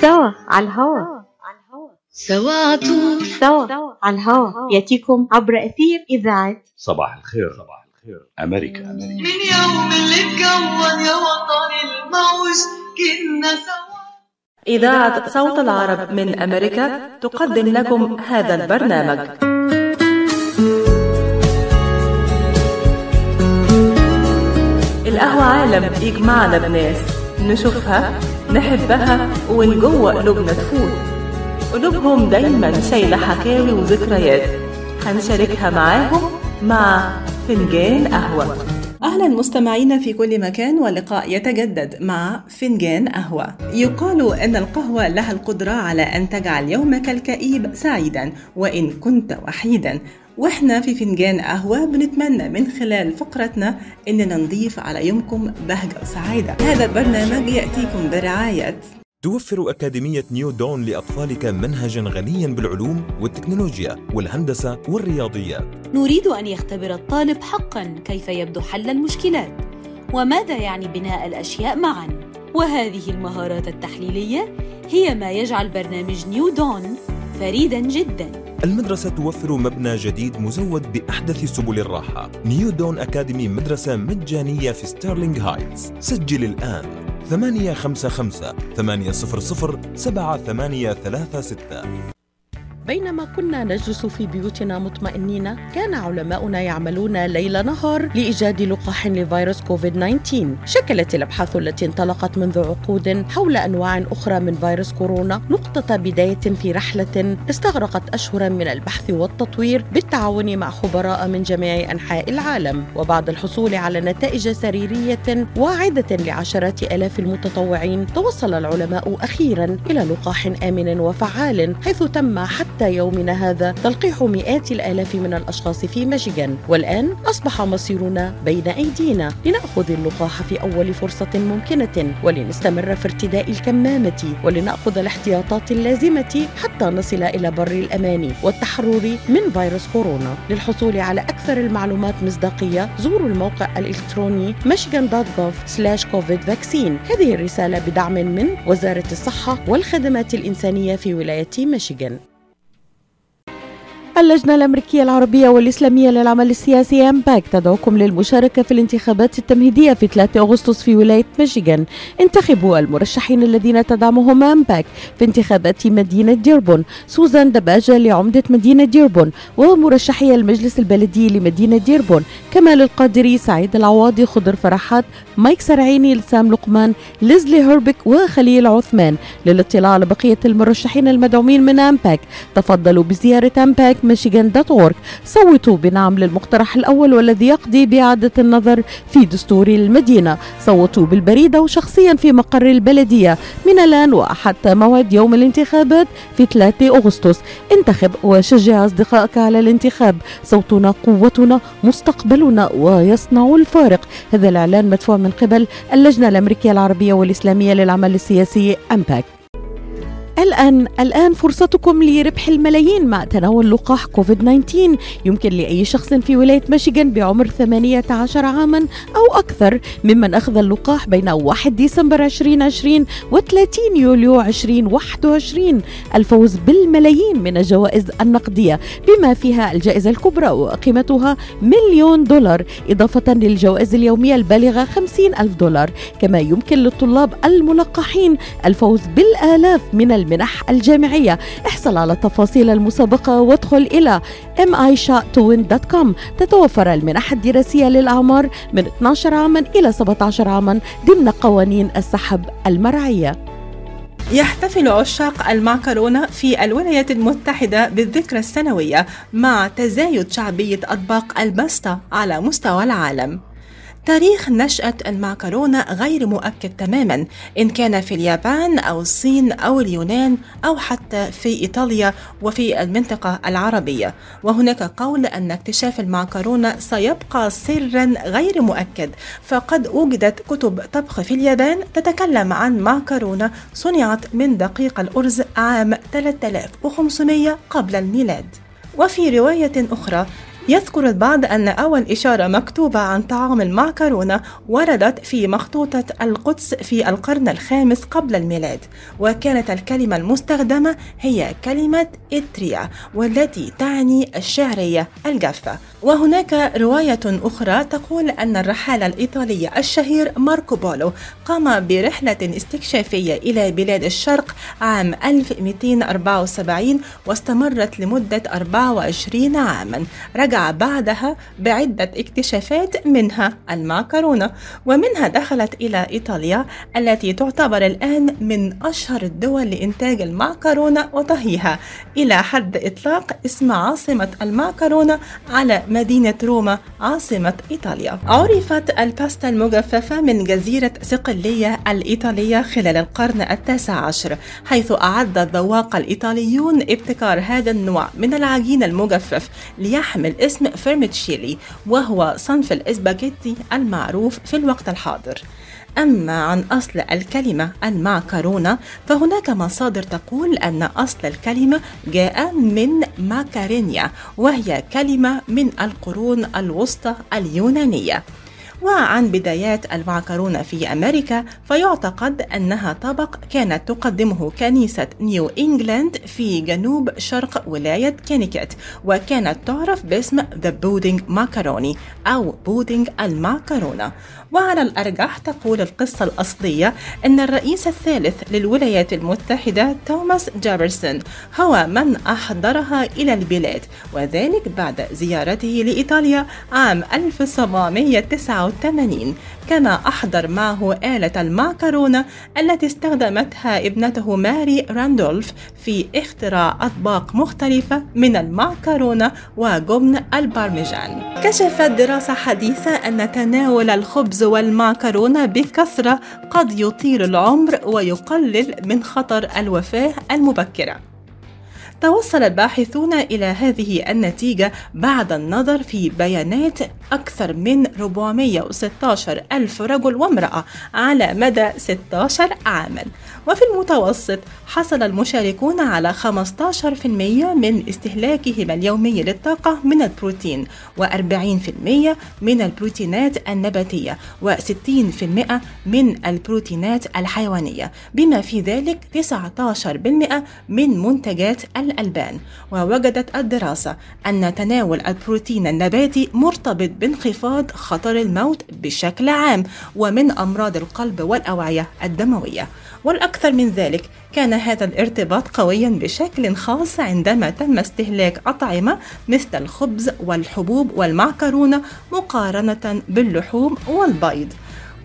سوا على الهوا. سوا عطول سوا على الهوا. يأتيكم عبر أثير إذاعة. صباح الخير. صباح الخير. أمريكا. أمريكا. من يوم اللي اتكون يا وطن الموج كنا سوا. إذاعة صوت العرب من أمريكا تقدم لكم هذا البرنامج. القهوة عالم يجمعنا بناس نشوفها نحبها ومن جوه قلوبنا تفوت. قلوبهم دايما شايلة حكاوي وذكريات. هنشاركها معاهم مع فنجان قهوة. أهلا مستمعينا في كل مكان واللقاء يتجدد مع فنجان قهوة. يقال أن القهوة لها القدرة على أن تجعل يومك الكئيب سعيدا وإن كنت وحيدا. وإحنا في فنجان قهوة بنتمنى من خلال فقرتنا إننا نضيف على يومكم بهجة وسعادة. هذا البرنامج يأتيكم برعاية. توفر أكاديمية نيو دون لأطفالك منهجا غنيا بالعلوم والتكنولوجيا والهندسة والرياضيات نريد أن يختبر الطالب حقا كيف يبدو حل المشكلات وماذا يعني بناء الأشياء معا. وهذه المهارات التحليلية هي ما يجعل برنامج نيو دون فريدا جدا. المدرسة توفر مبنى جديد مزود بأحدث سبل الراحة. New Dawn Academy مدرسة مجانية في ستارلينغ هايتس. سجل الآن 855 800 7836 بينما كنا نجلس في بيوتنا مطمئنين كان علماؤنا يعملون ليل نهار لإيجاد لقاح لفيروس كوفيد 19 شكلت الأبحاث التي انطلقت منذ عقود حول أنواع أخرى من فيروس كورونا نقطة بداية في رحلة استغرقت اشهرا من البحث والتطوير بالتعاون مع خبراء من جميع أنحاء العالم. وبعد الحصول على نتائج سريرية واعدة لعشرات آلاف المتطوعين توصل العلماء أخيرا إلى لقاح آمن وفعال حيث تم حتى حتى يومنا هذا تلقيح مئات الآلاف من الأشخاص في ميشيغان. والآن أصبح مصيرنا بين أيدينا لنأخذ اللقاح في أول فرصة ممكنة ولنستمر في ارتداء الكمامة ولنأخذ الاحتياطات اللازمة حتى نصل إلى بر الأمان والتحرر من فيروس كورونا. للحصول على أكثر المعلومات مصداقية زوروا الموقع الإلكتروني michigan.gov/covid vaccine. هذه الرسالة بدعم من وزارة الصحة والخدمات الإنسانية في ولاية ميشيغان. اللجنة الأمريكية العربية والإسلامية للعمل السياسي AMPAC تدعوكم للمشاركة في الانتخابات التمهيدية في 3 أغسطس في ولاية ميشيغان. انتخبوا المرشحين الذين تدعمهم AMPAC في انتخابات مدينة ديربون. سوزان دباجة لعمدة مدينة ديربون ومرشحي المجلس البلدي لمدينة ديربون. كمال القادري سعيد العواضي خضر فرحات مايك سرعيني سام لقمان ليزلي هيريك وخليل عثمان. للاطلاع على بقية المرشحين المدعومين من أمباك تفضلوا بزيارة أمباك ميشيغان دوت أورك صوتوا بنعم للمقترح الأول والذي يقضي بإعادة النظر في دستور المدينة. صوتوا بالبريدة وشخصيا في مقر البلدية. من الآن وحتى موعد يوم الانتخابات في 3 أغسطس. انتخب وشجع أصدقائك على الانتخاب. صوتنا قوتنا مستقبلنا ويصنع الفارق. هذا الإعلان مدفوع من قبل اللجنة الأمريكية العربية والإسلامية للعمل السياسي أمباك. الآن الآن فرصتكم لربح الملايين مع تناول لقاح كوفيد 19 يمكن لأي شخص في ولاية ميشيغان بعمر 18 عاما أو أكثر ممن أخذ اللقاح بين 1 ديسمبر 2020 و 30 يوليو 2021 الفوز بالملايين من الجوائز النقدية بما فيها الجائزة الكبرى وقيمتها مليون دولار إضافة للجوائز اليومية البالغة 50 ألف دولار. كما يمكن للطلاب الملقحين الفوز بالآلاف من المنح الجامعية. احصل على تفاصيل المسابقة وادخل إلى mishotowin.com تتوفر المنح الدراسية للأعمار من 12 عاما إلى 17 عاما ضمن قوانين السحب المرعية. يحتفل عشاق المعكرونة في الولايات المتحدة بالذكرى السنوية مع تزايد شعبية أطباق الباستا على مستوى العالم. تاريخ نشأة المعكرونة غير مؤكد تماما إن كان في اليابان أو الصين أو اليونان أو حتى في إيطاليا وفي المنطقة العربية. وهناك قول أن اكتشاف المعكرونة سيبقى سرا غير مؤكد فقد وجدت كتب طبخ في اليابان تتكلم عن معكرونة صنعت من دقيق الأرز عام 3500 قبل الميلاد. وفي رواية أخرى يذكر البعض أن أول إشارة مكتوبة عن طعام المعكرونة وردت في مخطوطة القدس في القرن الخامس قبل الميلاد وكانت الكلمة المستخدمة هي كلمة إتريا والتي تعني الشعرية الجافة. وهناك رواية أخرى تقول أن الرحالة الإيطالي الشهير ماركو بولو قام برحلة استكشافية إلى بلاد الشرق عام 1274 واستمرت لمدة 24 عاما. رجع بعدها بعدة اكتشافات منها المعكرونة ومنها دخلت إلى إيطاليا التي تعتبر الآن من أشهر الدول لإنتاج المعكرونة وطهيها إلى حد إطلاق اسم عاصمة المعكرونة على مدينة روما عاصمة إيطاليا. عرفت الباستا المجففة من جزيرة صقلية الإيطالية خلال القرن التاسع عشر حيث أعد الذواق الإيطاليون ابتكار هذا النوع من العجين المجفف ليحمل اسم فيرميتشيلي وهو صنف الإسباجيتي المعروف في الوقت الحاضر. أما عن أصل الكلمة المعكرونة فهناك مصادر تقول أن أصل الكلمة جاء من ماكارينيا وهي كلمة من القرون الوسطى اليونانية. وعن بدايات المعكرونة في أمريكا فيعتقد أنها طبق كانت تقدمه كنيسة نيو إنجلاند في جنوب شرق ولاية كينيكت وكانت تعرف باسم The Pudding Macaroni أو بودينج المعكرونة. وعلى الأرجح تقول القصة الأصلية أن الرئيس الثالث للولايات المتحدة توماس جيفرسون هو من أحضرها إلى البلاد وذلك بعد زيارته لإيطاليا عام 1789 كما أحضر معه آلة المعكرونة التي استخدمتها ابنته ماري راندولف في اختراع أطباق مختلفة من المعكرونة وجبن البارميجان. كشفت دراسة حديثة أن تناول الخبز والمعكرونة بكثرة قد يطيل العمر ويقلل من خطر الوفاة المبكرة. توصل الباحثون إلى هذه النتيجة بعد النظر في بيانات أكثر من 416 ألف رجل وامرأة على مدى 16 عاماً. وفي المتوسط حصل المشاركون على 15% من استهلاكهم اليومي للطاقة من البروتين و40% من البروتينات النباتية و60% من البروتينات الحيوانية بما في ذلك 19% من منتجات الألبان. ووجدت الدراسة أن تناول البروتين النباتي مرتبط بانخفاض خطر الموت بشكل عام ومن أمراض القلب والأوعية الدموية. والأكثر من ذلك كان هذا الارتباط قويا بشكل خاص عندما تم استهلاك أطعمة مثل الخبز والحبوب والمعكرونة مقارنة باللحوم والبيض.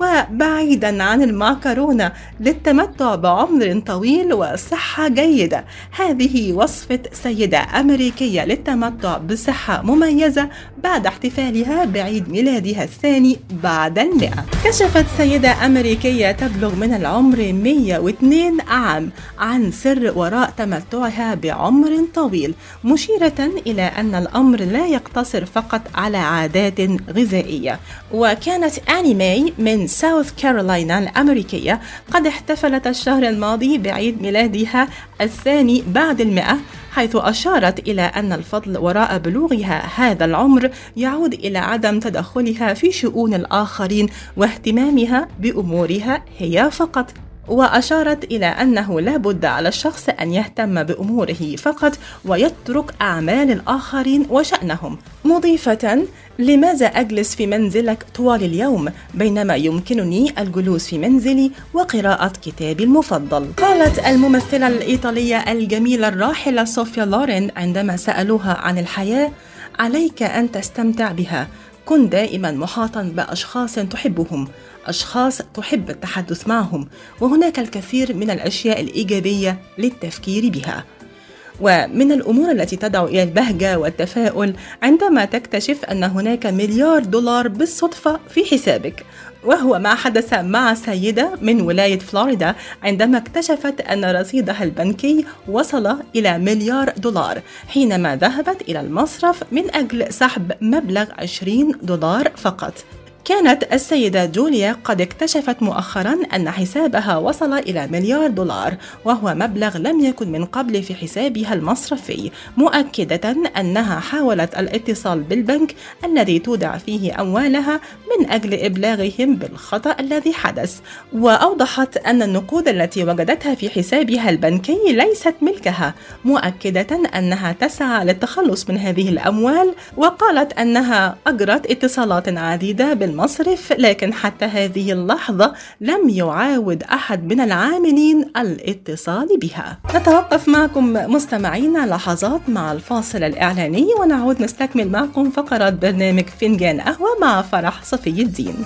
وبعيدا عن المعكرونة للتمتع بعمر طويل وصحة جيدة. هذه وصفة سيدة أمريكية للتمتع بصحة مميزة بعد احتفالها بعيد ميلادها الثاني بعد المئة. كشفت سيدة أمريكية تبلغ من العمر 102 عام عن سر وراء تمتعها بعمر طويل مشيرة إلى أن الأمر لا يقتصر فقط على عادات غذائية. وكانت آني ماي من ساوث كارولاينا الأمريكية قد احتفلت الشهر الماضي بعيد ميلادها الثاني بعد المئة حيث أشارت إلى أن الفضل وراء بلوغها هذا العمر يعود إلى عدم تدخلها في شؤون الآخرين واهتمامها بأمورها هي فقط وأشارت إلى أنه لا بد على الشخص أن يهتم بأموره فقط ويترك أعمال الآخرين وشأنهم. مضيفة لماذا أجلس في منزلك طوال اليوم؟ بينما يمكنني الجلوس في منزلي وقراءة كتابي المفضل؟ قالت الممثلة الإيطالية الجميلة الراحلة صوفيا لورين عندما سألوها عن الحياة عليك أن تستمتع بها. كن دائما محاطا بأشخاص تحبهم. أشخاص تحب التحدث معهم وهناك الكثير من الأشياء الإيجابية للتفكير بها. ومن الأمور التي تدعو إلى البهجة والتفاؤل عندما تكتشف أن هناك مليار دولار بالصدفة في حسابك. وهو ما حدث مع سيدة من ولاية فلوريدا عندما اكتشفت أن رصيدها البنكي وصل إلى مليار دولار حينما ذهبت إلى المصرف من أجل سحب مبلغ 20 دولار فقط. كانت السيدة جوليا قد اكتشفت مؤخرا أن حسابها وصل إلى مليار دولار وهو مبلغ لم يكن من قبل في حسابها المصرفي مؤكدة أنها حاولت الاتصال بالبنك الذي تودع فيه أموالها من أجل إبلاغهم بالخطأ الذي حدث. وأوضحت أن النقود التي وجدتها في حسابها البنكي ليست ملكها مؤكدة أنها تسعى للتخلص من هذه الأموال وقالت أنها أجرت اتصالات عديدة بالمصرف لكن حتى هذه اللحظة لم يعاود أحد من العاملين الاتصال بها. نتوقف معكم مستمعينا لحظات مع الفاصل الإعلاني ونعود نستكمل معكم فقرات برنامج فنجان قهوة مع فرح صفي الدين.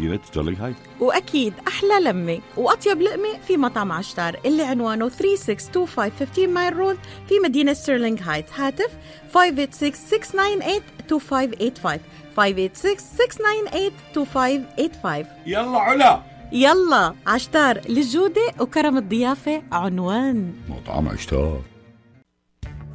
ستيرلينغ هايت وأكيد أحلى لمة وأطيب لقمة في مطعم عشتار اللي عنوانه 3625 Ryan Road في مدينة ستيرلينغ هايت هاتف 586-698-2585 586-698-2585 يلا على. يلا عشتار للجودة وكرم الضيافة عنوان. مطعم عشتار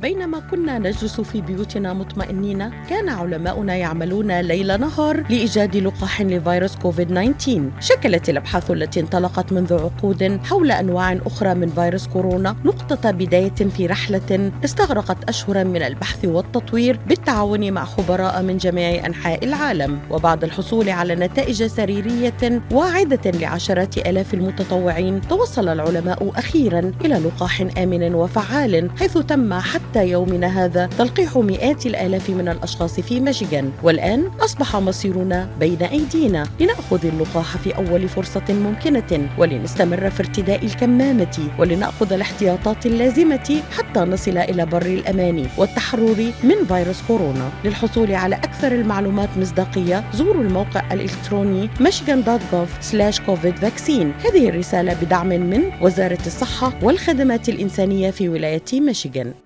بينما كنا نجلس في بيوتنا مطمئنين كان علماؤنا يعملون ليل نهار لإيجاد لقاح لفيروس كوفيد 19 شكلت الأبحاث التي انطلقت منذ عقود حول أنواع أخرى من فيروس كورونا نقطة بداية في رحلة استغرقت أشهرا من البحث والتطوير بالتعاون مع خبراء من جميع أنحاء العالم. وبعد الحصول على نتائج سريرية واعدة لعشرات آلاف المتطوعين توصل العلماء أخيرا إلى لقاح آمن وفعال حيث تم حتى يومنا هذا تلقيح مئات الآلاف من الأشخاص في ميشيغان. والآن أصبح مصيرنا بين أيدينا لنأخذ اللقاح في أول فرصة ممكنة ولنستمر في ارتداء الكمامة ولنأخذ الاحتياطات اللازمة حتى نصل إلى بر الأمان والتحرر من فيروس كورونا. للحصول على أكثر المعلومات مصداقية زوروا الموقع الإلكتروني michigan.gov/covid vaccine. هذه الرسالة بدعم من وزارة الصحة والخدمات الإنسانية في ولاية ميشيغان.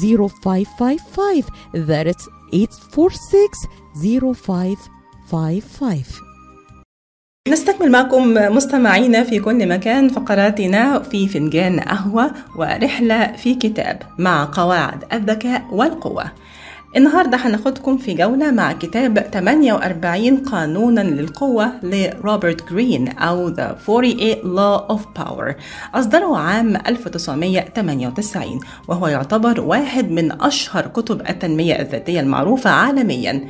0555 That's 846 0555 نستكمل معكم مستمعينا في كل مكان فقراتنا في فنجان قهوة ورحلة في كتاب مع قواعد الذكاء والقوة. النهاردة هناخدكم في جولة مع كتاب 48 قانونا للقوة لروبرت جرين أو The 48 Law of Power أصدره عام 1998 وهو يعتبر واحد من أشهر كتب التنمية الذاتية المعروفة عالمياً.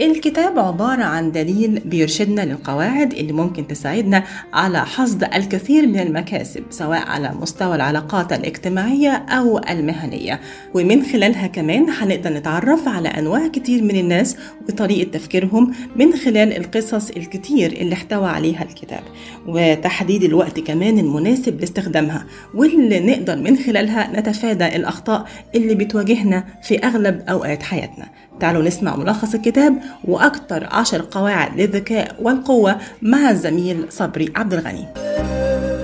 الكتاب عبارة عن دليل بيرشدنا للقواعد اللي ممكن تساعدنا على حصد الكثير من المكاسب سواء على مستوى العلاقات الاجتماعية أو المهنية. ومن خلالها كمان هنقدر نتعرف على أنواع كتير من الناس وطريقة تفكيرهم من خلال القصص الكتير اللي احتوى عليها الكتاب. وتحديد الوقت كمان المناسب لاستخدامها واللي نقدر من خلالها نتفادى الأخطاء اللي بتواجهنا في أغلب أوقات حياتنا. تعالوا نسمع ملخص الكتاب وأكثر عشر قواعد للذكاء والقوة مع الزميل صبري عبد الغني.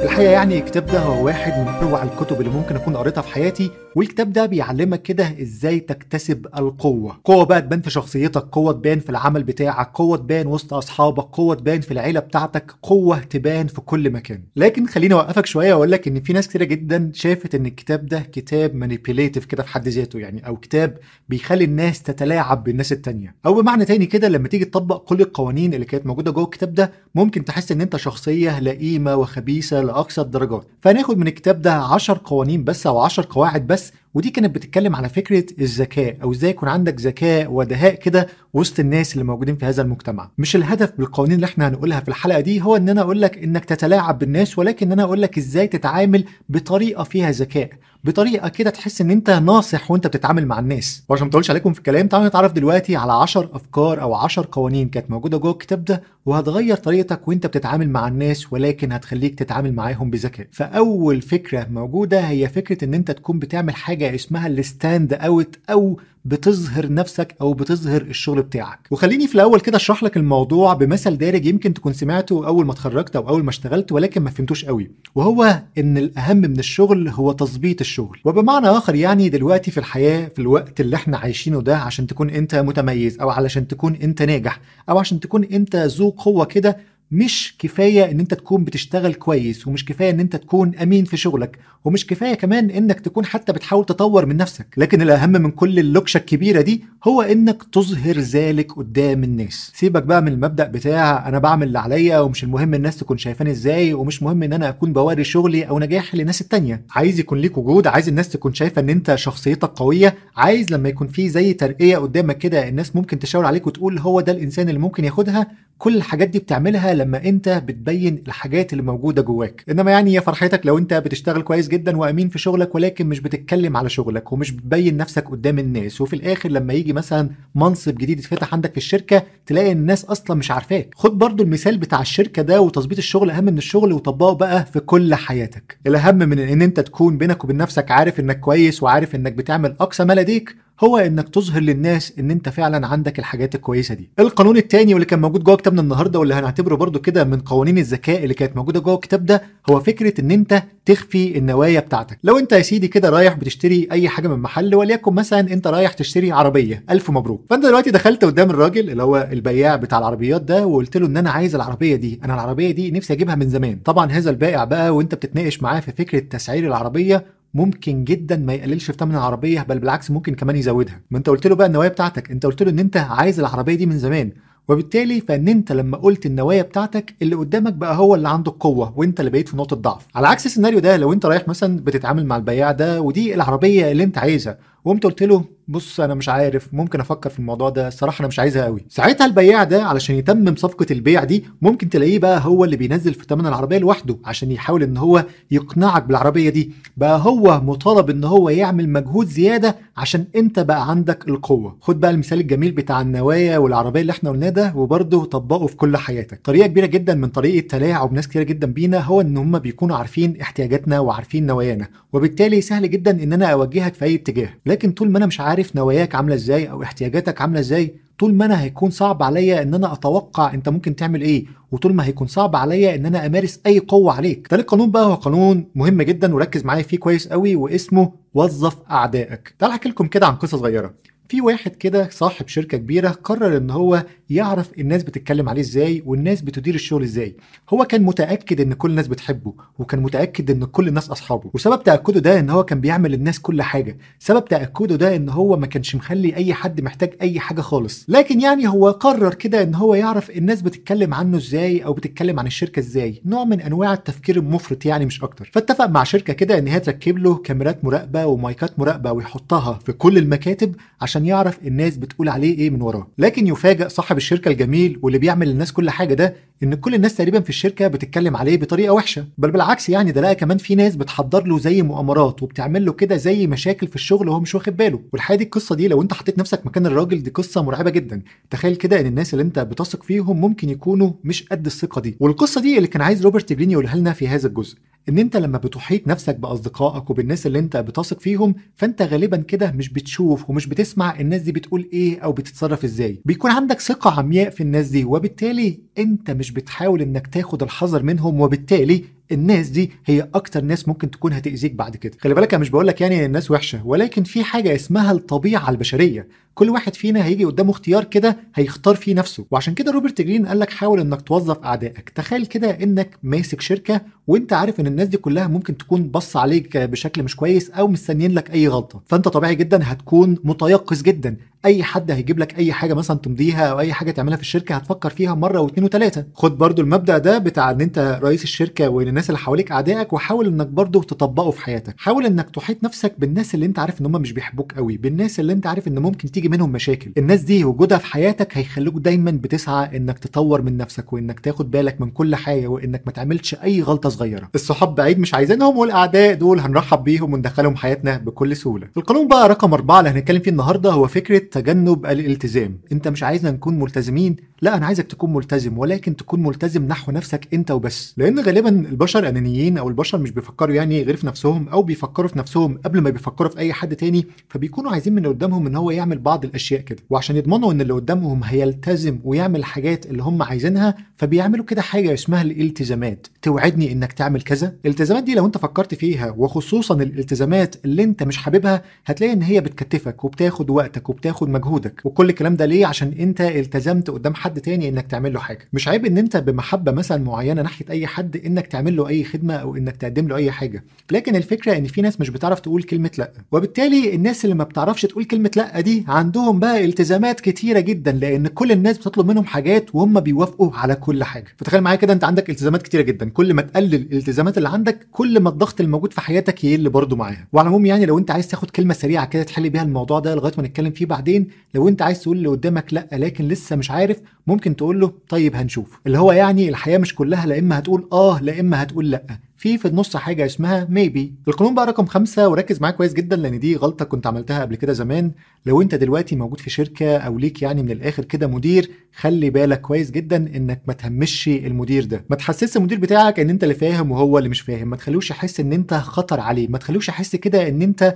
الحقيقة يعني الكتاب ده هو واحد من أروع الكتب اللي ممكن أكون قريتها في حياتي والكتاب ده بيعلمك كده إزاي تكتسب القوة. قوة بقى تبان في شخصيتك قوة تبان في العمل بتاعك قوة تبان وسط أصحابك قوة تبان في العيلة بتاعتك قوة تبان في كل مكان. لكن خليني أوقفك شوية وأقول لك إن في ناس كتيرة جدا شافت إن الكتاب ده كتاب مانيبيوليتيف كده في حد ذاته يعني أو كتاب بيخلي الناس تتلاعب بالناس التانية. أو بمعنى تاني كده لما تيجي تطبق كل القوانين اللي كانت موجودة جوه الكتاب ده ممكن تحس إن أنت شخصية لئيمه وخبيثة لأقصى الدرجات. فهناخد من الكتاب ده 10 قوانين بس أو 10 قواعد بس Yes. ودي كانت بتتكلم على فكرة الذكاء أو إزاي يكون عندك ذكاء ودهاء كده وسط الناس اللي موجودين في هذا المجتمع. مش الهدف بالقوانين اللي إحنا هنقولها في الحلقة دي هو إن أنا أقول لك إنك تتلاعب بالناس ولكن أنا أقول لك إزاي تتعامل بطريقة فيها ذكاء. بطريقة كده تحس إن أنت ناصح وأنت بتتعامل مع الناس. وعشان ما أطولش عليكم في الكلام تعالوا نتعرف دلوقتي على 10 أفكار أو 10 قوانين كانت موجودة جوه الكتاب ده وهتغير طريقتك وأنت بتتعامل مع الناس ولكن هتخليك تتعامل معاهم بذكاء. فأول فكرة موجودة هي فكرة إن أنت تكون بتعمل حاجة اسمها ال stand out أو بتظهر نفسك أو بتظهر الشغل بتاعك. وخليني في الأول كده أشرح لك الموضوع بمثل دارج يمكن تكون سمعته أول ما اتخرجت أو أول ما اشتغلت ولكن ما فهمتوش قوي. وهو إن الأهم من الشغل هو تظبيط الشغل. وبمعنى آخر يعني دلوقتي في الحياة في الوقت اللي إحنا عايشينه ده عشان تكون أنت متميز أو علشان تكون أنت ناجح أو عشان تكون أنت ذو قوة كده مش كفاية إن أنت تكون بتشتغل كويس ومش كفاية إن أنت تكون أمين في شغلك ومش كفاية كمان إنك تكون حتى بتحاول تطور من نفسك. لكن الأهم من كل اللوكشة الكبيرة دي هو إنك تظهر ذلك قدام الناس. سيبك بقى من المبدأ بتاع أنا بعمل اللي عليا ومش المهم الناس تكون شايفاني إزاي ومش مهم إن أنا أكون بوري شغلي أو نجاحي للناس التانية. عايز يكون ليك وجود عايز الناس تكون شايفة إن أنت شخصيتك قوية عايز لما يكون في زي ترقية قدامك كده الناس ممكن تشاور عليك وتقول هو ده الإنسان اللي ممكن ياخدها كل الحاجات دي بتعملها لما انت بتبين الحاجات اللي موجودة جواك. انما يعني يا فرحتك لو انت بتشتغل كويس جدا وأمين في شغلك ولكن مش بتتكلم على شغلك ومش بتبين نفسك قدام الناس. وفي الآخر لما يجي مثلا منصب جديد يتفتح عندك في الشركة تلاقي الناس أصلا مش عارفاك. خد برضو المثال بتاع الشركة ده وتظبيط الشغل أهم من الشغل وطبقه بقى في كل حياتك. الأهم من إن أنت تكون بينك وبين نفسك عارف إنك كويس وعارف إنك بتعمل أقصى ما لديك هو إنك تظهر للناس إن أنت فعلا عندك الحاجات الكويسة دي. القانون الثاني واللي كان موجود جوه كتابنا النهارده واللي هنعتبره برضو كده من قوانين الذكاء اللي كانت موجودة جوه الكتاب ده هو فكرة إن أنت تخفي النوايا بتاعتك. لو أنت يا سيدي كده رايح بتشتري أي حاجة من محل وليكن مثلا أنت رايح تشتري عربية ألف مبروك. فأنت دلوقتي دخلت قدام الراجل اللي هو البياع بتاع العربيات ده وقلت له إن أنا عايز العربية دي. أنا العربية دي نفسي أجيبها من زمان. طبعا هذا البائع بقى وأنت بتتناقش معاه في فكرة تسعير العربية ممكن جدا ما يقللش في ثمن العربية بل بالعكس ممكن كمان يزودها. ما انت قلت له بقى النوايا بتاعتك. انت قلت له إن انت عايز العربية دي من زمان. وبالتالي فإن انت لما قلت النوايا بتاعتك اللي قدامك بقى هو اللي عنده القوة وانت اللي بقيت في نقطة ضعف. على عكس السيناريو ده لو انت رايح مثلا بتتعامل مع البياع ده ودي العربية اللي انت عايزها وقمت قلت له بص أنا مش عارف ممكن أفكر في الموضوع ده الصراحه أنا مش عايزها قوي ساعتها البياع ده علشان يتمم صفقة البيع دي ممكن تلاقيه بقى هو اللي بينزل في ثمن العربية لوحده عشان يحاول إن هو يقنعك بالعربية دي. بقى هو مطالب إن هو يعمل مجهود زيادة عشان أنت بقى عندك القوة. خد بقى المثال الجميل بتاع النوايا والعربية اللي إحنا قلناه ده وبرضه طبقه في كل حياتك. طريقة كبيرة جدا من طريقة تلاعب ناس كتير جدا بينا هو إن هم بيكونوا عارفين احتياجاتنا وعارفين نوايانا وبالتالي سهل جدا إن أنا أوجهك في أي اتجاه. لكن طول ما أنا مش عارف نواياك عاملة إزاي أو احتياجاتك عاملة إزاي طول ما أنا هيكون صعب عليا إن أنا أتوقع أنت ممكن تعمل إيه وطول ما هيكون صعب عليا إن أنا أمارس أي قوة عليك. تالت قانون بقى هو قانون مهم جدا وركز معايا فيه كويس قوي واسمه وظف أعدائك. تعال أحكي لكم كده عن قصة صغيرة. في واحد كده صاحب شركة كبيرة قرر إن هو يعرف الناس بتتكلم عليه إزاي والناس بتدير الشغل إزاي. هو كان متأكد إن كل الناس بتحبه وكان متأكد إن كل الناس أصحابه. وسبب تأكده ده إن هو كان بيعمل للناس كل حاجة. سبب تأكده ده إن هو ما كانش مخلي أي حد محتاج أي حاجة خالص. لكن يعني هو قرر كده إن هو يعرف الناس بتتكلم عنه إزاي أو بتتكلم عن الشركة إزاي. نوع من أنواع التفكير المفرط يعني مش أكتر. فاتفق مع شركة كده إن هي تركب له كاميرات مراقبة ومايكات مراقبة ويحطها في كل المكاتب عشان يعرف الناس بتقول عليه إيه من وراه. لكن يفاجئ صاحب الشركة الجميل واللي بيعمل للناس كل حاجة ده إن كل الناس تقريبا في الشركة بتتكلم عليه بطريقة وحشة. بل بالعكس يعني ده لقى كمان في ناس بتحضر له زي مؤامرات وبتعمل له كده زي مشاكل في الشغل وهو مش واخد باله. والحقيقة دي القصة دي لو أنت حطيت نفسك مكان الراجل دي قصة مرعبة جدا. تخيل كده إن الناس اللي أنت بتثق فيهم ممكن يكونوا مش قد الثقة دي. والقصة دي اللي كان عايز روبرت جرين يقولها لنا في هذا الجزء. إن أنت لما بتحيط نفسك بأصدقائك وبالناس اللي أنت بتثق فيهم فأنت غالبا كده مش بتشوف ومش بتسمع الناس دي بتقول إيه أو بتتصرف إزاي. بيكون عندك ثقة عمياء في الناس دي وبالتالي أنت مش بتحاول إنك تاخد الحذر منهم وبالتالي الناس دي هي أكتر ناس ممكن تكون هتأذيك بعد كده. خلي بالك أنا مش بقول لك يعني الناس وحشة ولكن في حاجة اسمها الطبيعة البشرية. كل واحد فينا هيجي قدامه اختيار كده هيختار فيه نفسه. وعشان كده روبرت جرين قال لك حاول إنك توظف أعدائك. تخيل كده إنك ماسك شركة وإنت عارف إن الناس دي كلها ممكن تكون بص عليك بشكل مش كويس أو مستنيين لك أي غلطة. فأنت طبيعي جدا هتكون متيقظ جدا. أي حد هيجيب لك أي حاجة مثلا تمضيها أو أي حاجة تعملها في الشركة هتفكر فيها مرة واثنين وثلاثه خد برضو المبدأ ده بتاع إن أنت رئيس الشركة وإن الناس اللي حواليك أعدائك وحاول إنك برضو تطبقه في حياتك. حاول إنك تحيط نفسك بالناس اللي أنت عارف إن هم مش بيحبوك قوي بالناس اللي أنت عارف إن ممكن تيجي منهم مشاكل. الناس دي وجودها في حياتك هيخلوك دايما بتسعى إنك تطور من نفسك وإنك تاخد بالك من كل حاجة وإنك ما تعملش أي غلطة صغيرة. الصحاب بعيد مش عايزينهم والأعداء دول هنرحب بيهم وندخلهم حياتنا بكل سهولة. القانون بقى رقم أربعة اللي هنتكلم فيه النهارده هو فكرة تجنب الالتزام. انت مش عايزنا نكون ملتزمين لا أنا عايزك تكون ملتزم ولكن تكون ملتزم نحو نفسك أنت وبس. لأن غالبا البشر أنانيين أو البشر مش بيفكروا يعني غير في نفسهم أو بيفكروا في نفسهم قبل ما بيفكروا في أي حد تاني فبيكونوا عايزين من اللي قدامهم إن هو يعمل بعض الأشياء كده. وعشان يضمنوا إن اللي قدامهم هيلتزم ويعمل الحاجات اللي هم عايزينها فبيعملوا كده حاجة اسمها الالتزامات. توعدني إنك تعمل كذا. الالتزامات دي لو أنت فكرت فيها وخصوصا الالتزامات اللي أنت مش حاببها هتلاقي إن هي بتكتفك وبتاخد وقتك وبتاخد مجهودك. وكل الكلام ده ليه؟ عشان أنت التزمت قدام حد تاني إنك تعمل له حاجة. مش عيب إن أنت بمحبة مثلا معينة ناحية أي حد إنك تعمل له أي خدمة أو إنك تقدم له أي حاجة. لكن الفكرة إن في ناس مش بتعرف تقول كلمة لأ. وبالتالي الناس اللي ما بتعرفش تقول كلمة لأ دي عندهم بقى التزامات كتيرة جدا لأن كل الناس بتطلب منهم حاجات وهم بيوافقوا على كل حاجة. فتخيل معايا كده أنت عندك التزامات كتيرة جدا. كل ما تقلل الالتزامات اللي عندك كل ما الضغط الموجود في حياتك يقل برضه معاها. وعلى العموم يعني لو أنت عايز تاخد كلمة سريعة كده تحل بيها الموضوع ده لغاية ما نتكلم فيه بعدين لو أنت عايز تقول اللي قدامك لأ لكن لسه مش عارف ممكن تقول له طيب هنشوف. اللي هو يعني الحياة مش كلها لا إما هتقول آه لا إما هتقول لأ. في في النص حاجة اسمها ميبي القانون بقى رقم خمسة وركز معايا كويس جدا لأن دي غلطة كنت عملتها قبل كده زمان. لو أنت دلوقتي موجود في شركة أو ليك يعني من الآخر كده مدير خلي بالك كويس جدا إنك ما تهمش المدير ده. ما تحسسش المدير بتاعك إن أنت اللي فاهم وهو اللي مش فاهم. ما تخلوش يحس إن أنت خطر عليه. ما تخلوش يحس كده إن أنت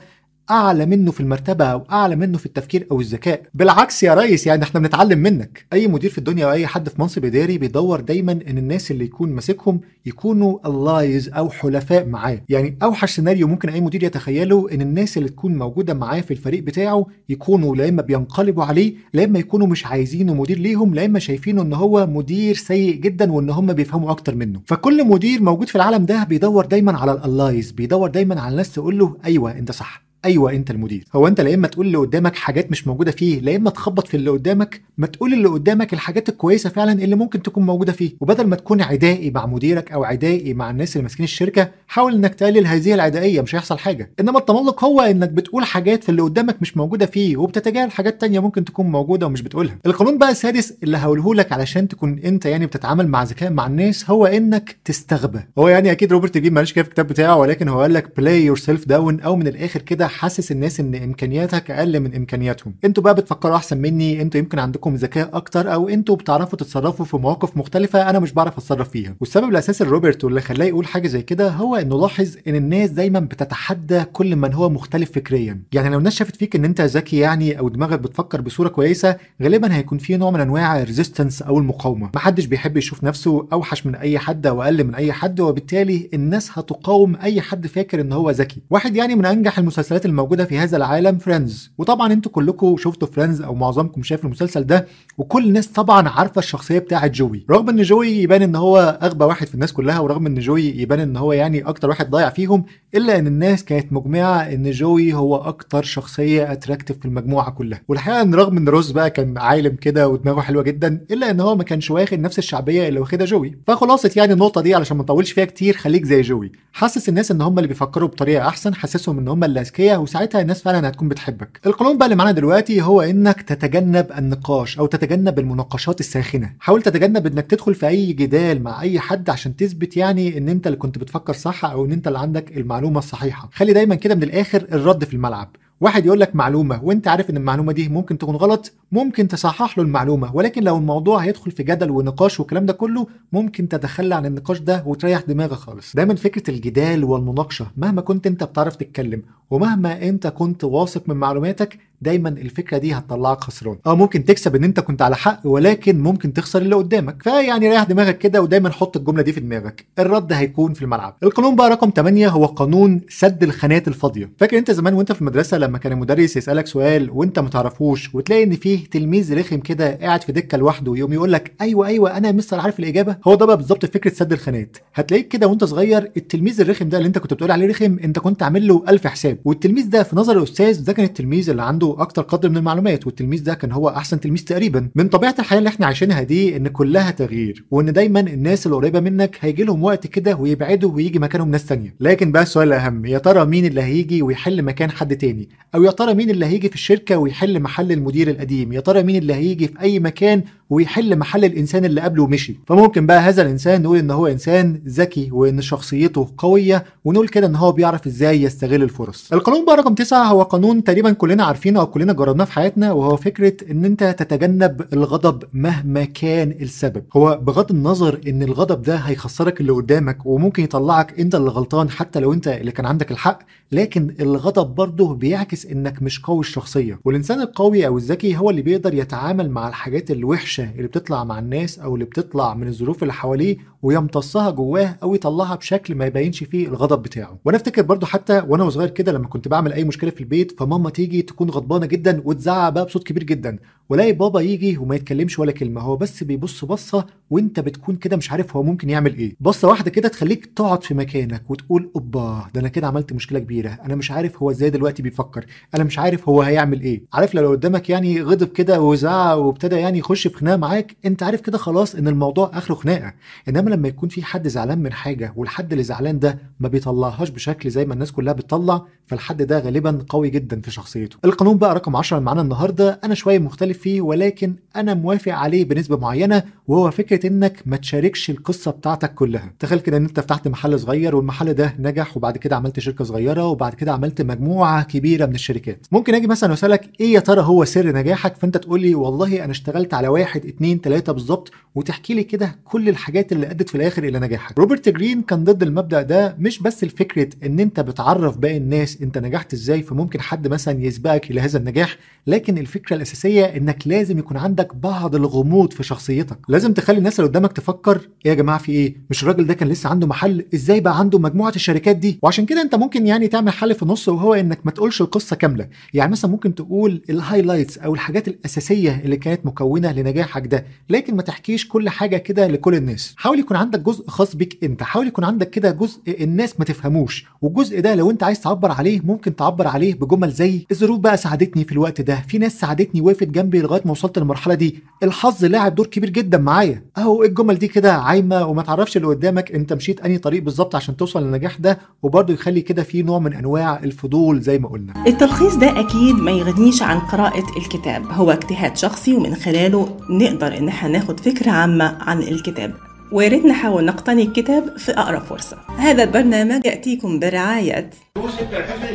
أعلى منه في المرتبة أو أعلى منه في التفكير أو الذكاء. بالعكس يا ريس يعني إحنا بنتعلم منك. أي مدير في الدنيا أو اي حد في منصب إداري بيدور دايما إن الناس اللي يكون ماسكهم يكونوا allies أو حلفاء معاه. يعني أوحش سيناريو ممكن أي مدير يتخيله إن الناس اللي تكون موجودة معاه في الفريق بتاعه يكونوا لا إما بينقلبوا عليه لا إما يكونوا مش عايزينه مدير ليهم لا إما شايفينه إن هو مدير سيء جدا وإن هم بيفهموا أكتر منه. فكل مدير موجود في العالم ده بيدور دايما على ال allies بيدور دايما على الناس تقول له أيوه أنت صح. أيوه أنت المدير. هو أنت لا إما تقول اللي قدامك حاجات مش موجودة فيه لا إما تخبط في اللي قدامك ما تقول اللي قدامك الحاجات الكويسة فعلا اللي ممكن تكون موجودة فيه. وبدل ما تكون عدائي مع مديرك أو عدائي مع الناس اللي ماسكين الشركة حاول إنك تقلل هذه العدائية مش هيحصل حاجة. إنما التملق هو إنك بتقول حاجات في اللي قدامك مش موجودة فيه وبتتجاهل حاجات تانية ممكن تكون موجودة ومش بتقولها. القانون بقى السادس اللي هقوله لك علشان تكون أنت يعني بتتعامل مع ذكاء مع الناس هو إنك تستغبى. هو يعني أكيد روبرت جرين ما قالهوش كده في الكتاب بتاعه ولكن هو قال لك play yourself down أو من الآخر كده حسس الناس إن إمكانياتك أقل من إمكانياتهم. أنتوا بقى بتفكروا أحسن مني. أنتوا يمكن عندكم ذكاء أكتر أو أنتوا بتعرفوا تتصرفوا في مواقف مختلفة أنا مش بعرف أتصرف فيها. والسبب الأساسي لروبرت واللي خلاه يقول حاجة زي كده هو إنه لاحظ إن الناس دايما بتتحدى كل من هو مختلف فكريا. يعني لو الناس شافت فيك إن أنت ذكي يعني أو دماغك بتفكر بصورة كويسة غالبا هيكون في نوع من أنواع ال resistance أو المقاومة. محدش بيحب يشوف نفسه أوحش من أي حد أو أقل من أي حد وبالتالي الناس هتقاوم أي حد فاكر إن هو ذكي. واحد يعني من أنجح المسلسلات الموجودة في هذا العالم Friends وطبعا أنتوا كلكم شفتوا Friends أو معظمكم شاف المسلسل ده وكل الناس طبعا عارفة الشخصية بتاعة جوي رغم إن جوي يبان إن هو أغبى واحد في الناس كلها ورغم إن جوي يبان إن هو يعني أكتر واحد ضايع فيهم إلا إن الناس كانت مجمعه إن جوي هو أكتر شخصية attractive في المجموعة كلها. والحقيقة إن رغم إن روس بقى كان عالم كده ودماغه حلوة جدا إلا إن هو ما كانش واخد نفس الشعبية اللي واخدها جوي فخلاصة يعني النقطة دي علشان ما نطولش فيها كتير خليك زي جوي حسس الناس إن هم اللي بيفكروا بطريقة أحسن حسسهم إن هم اللي أذكياء وساعتها الناس فعلا هتكون بتحبك. القانون بقى اللي معانا دلوقتي هو إنك تتجنب النقاش أو تتجنب المناقشات الساخنة. حاول تتجنب إنك تدخل في أي جدال مع أي حد عشان تثبت يعني إن أنت اللي كنت بتفكر صح أو إن أنت اللي عندك المعلومة الصحيحة. خلي دايما كده من الآخر الرد في الملعب. واحد يقول لك معلومة وأنت عارف إن المعلومة دي ممكن تكون غلط ممكن تصحح له المعلومة ولكن لو الموضوع هيدخل في جدل ونقاش والكلام ده كله ممكن تتخلى عن النقاش ده وتريح دماغك خالص. دايما فكرة الجدال والمناقشة مهما كنت أنت بتعرف تتكلم ومهما أنت كنت واثق من معلوماتك دايما الفكرة دي هتطلعك خسران. آه ممكن تكسب إن أنت كنت على حق ولكن ممكن تخسر اللي قدامك. فيعني ريح دماغك كده ودايما حط الجملة دي في دماغك. الرد هيكون في الملعب. القانون بقى رقم 8 هو قانون سد الخانات الفاضية. فاكر أنت زمان وأنت في المدرسة لما كان المدرس يسألك سؤال وأنت ما تعرفوش وتلاقي إن فيه تلميذ رخم كده قاعد في دكة لوحده يقوم يقول لك أيوه أيوه أنا مستر عارف الإجابة. هو ده بقى بالظبط فكرة سد الخانات. هتلاقيك كده وأنت صغير التلميذ الرخم ده اللي أنت كنت بتقول عليه رخم أنت كنت عامل له ألف حساب. والتلميذ ده في نظر الأستاذ ده كان التلميذ اللي عنده أكتر قدر من المعلومات والتلميذ ده كان هو أحسن تلميذ تقريبا. من طبيعة الحياة اللي إحنا عايشينها دي إن كلها تغيير وإن دايما الناس اللي قريبة منك هيجي لهم وقت كده ويبعدوا ويجي مكانهم ناس تانية. لكن بقى السؤال الأهم يا ترى مين اللي هيجي ويحل مكان حد تاني؟ أو يا ترى مين اللي هيجي في الشركة ويحل محل المدير القديم؟ يا ترى مين اللي هيجي في أي مكان ويحل محل الإنسان اللي قبله ومشي. فممكن بقى هذا الإنسان نقول إن هو إنسان ذكي وإن شخصيته قوية ونقول كده إن هو بيعرف إزاي يستغل الفرص. القانون بقى رقم تسعة هو قانون تقريبا كلنا عارفينه أو كلنا جربناه في حياتنا وهو فكرة إن أنت تتجنب الغضب مهما كان السبب. هو بغض النظر إن الغضب ده هيخسرك اللي قدامك وممكن يطلعك أنت اللي غلطان حتى لو أنت اللي كان عندك الحق لكن الغضب برضه بيعكس إنك مش قوي الشخصية. والإنسان القوي أو الذكي هو اللي بيقدر يتعامل مع الحاجات الوحشة اللي بتطلع مع الناس أو اللي بتطلع من الظروف اللي حواليه ويمتصها جواه أو يطلعها بشكل ما يبينش فيه الغضب بتاعه. وأنا افتكر برضه حتى وأنا صغير كده لما كنت بعمل أي مشكلة في البيت فماما تيجي تكون غضبانة جدا وتزعق بقى بصوت كبير جدا. ولاقي بابا يجي وما يتكلمش ولا كلمة. هو بس بيبص بصة وأنت بتكون كده مش عارف هو ممكن يعمل إيه. بصة واحدة كده تخليك تقعد في مكانك وتقول أوبا ده أنا كده عملت مشكلة كبيرة. أنا مش عارف هو إزاي دلوقتي بيفكر. أنا مش عارف هو هيعمل إيه. عارف لو قدامك يعني غضب كده وزعق وابتدى يعني يخش في خناقة معاك أنت عارف كده خلاص إن الموضوع آخره خناقة. إنما لما يكون في حد زعلان من حاجة والحد اللي زعلان ده ما بيطلعهاش بشكل زي ما الناس كلها بتطلع فالحد ده غالبا قوي جدا في شخصيته. القانون بقى رقم 10 معانا النهارده. أنا شوية مختلف فيه ولكن أنا موافق عليه بنسبة معينة وهو فكرة إنك ما تشاركش القصة بتاعتك كلها. تخيل كده إن أنت فتحت محل صغير والمحل ده نجح وبعد كده عملت شركة صغيرة وبعد كده عملت مجموعة كبيرة من الشركات. ممكن أجي مثلا واسالك إيه يا ترى هو سر نجاحك؟ فأنت تقول لي والله أنا اشتغلت على واحد اتنين تلاتة بالظبط وتحكي لي كده كل الحاجات اللي ادت في الآخر إلى نجاحك. روبرت جرين كان ضد المبدأ ده مش بس الفكرة إن أنت بتعرف باقي الناس أنت نجحت إزاي فممكن حد مثلا يسبقك إلى هذا النجاح لكن الفكرة الأساسية إنك لازم يكون عندك بعض الغموض في شخصيتك. لازم تخلي الناس اللي قدامك تفكر إيه يا جماعة في إيه؟ مش الراجل ده كان لسه عنده محل؟ إزاي بقى عنده مجموعة الشركات دي؟ وعشان كده أنت ممكن يعني تعمل حل في النص وهو إنك ما تقولش القصة كاملة. يعني مثلا ممكن تقول ال highlights أو الحاجات الأساسية اللي كانت مكونة لنجاحك ده لكن ما تحكيش كل حاجة كده لكل الناس. حاول يكون عندك جزء خاص بيك انت. حاول يكون عندك كده جزء الناس ما تفهموش. والجزء ده لو انت عايز تعبر عليه ممكن تعبر عليه بجمل زي الظروف بقى ساعدتني في الوقت ده. في ناس ساعدتني وقفت جنبي لغاية ما وصلت للمرحلة دي. الحظ لعب دور كبير جدا معايا. اهو الجمل دي كده عايمة وما تعرفش اللي قدامك انت مشيت انهي طريق بالظبط عشان توصل للنجاح ده. وبرضه يخلي كده في نوع من انواع الفضول زي ما قلنا. التلخيص ده أكيد ما يغنيش عن قراءة الكتاب. هو اجتهاد شخصي ومن خلاله نقدر إن إحنا ناخد فكرة عامة عن الكتاب. ويا ريت نحاول نقتني الكتاب في أقرب فرصة. هذا البرنامج يأتيكم برعاية. يوسف الحسن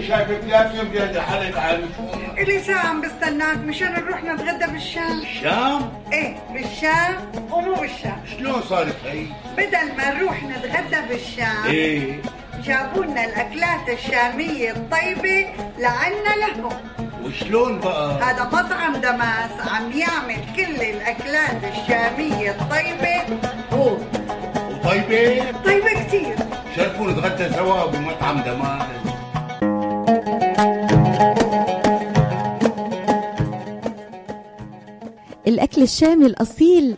عالي إلي ساعة عم بستناك مشان نروح نتغدى بالشام. الشام إيه بالشام ومو بالشام. شلون صارت هي؟ بدل ما نروح نتغدى بالشام إيه. جابوا لنا الأكلات الشامية الطيبة لعنا لهم. وشلون بقى؟ هذا مطعم دماس عم يعمل كل الأكلات الشامية الطيبة هو وطيبة؟ طيبة كتير. شرفوا نتغدى سوا بمطعم دمار. الأكل الشامي الأصيل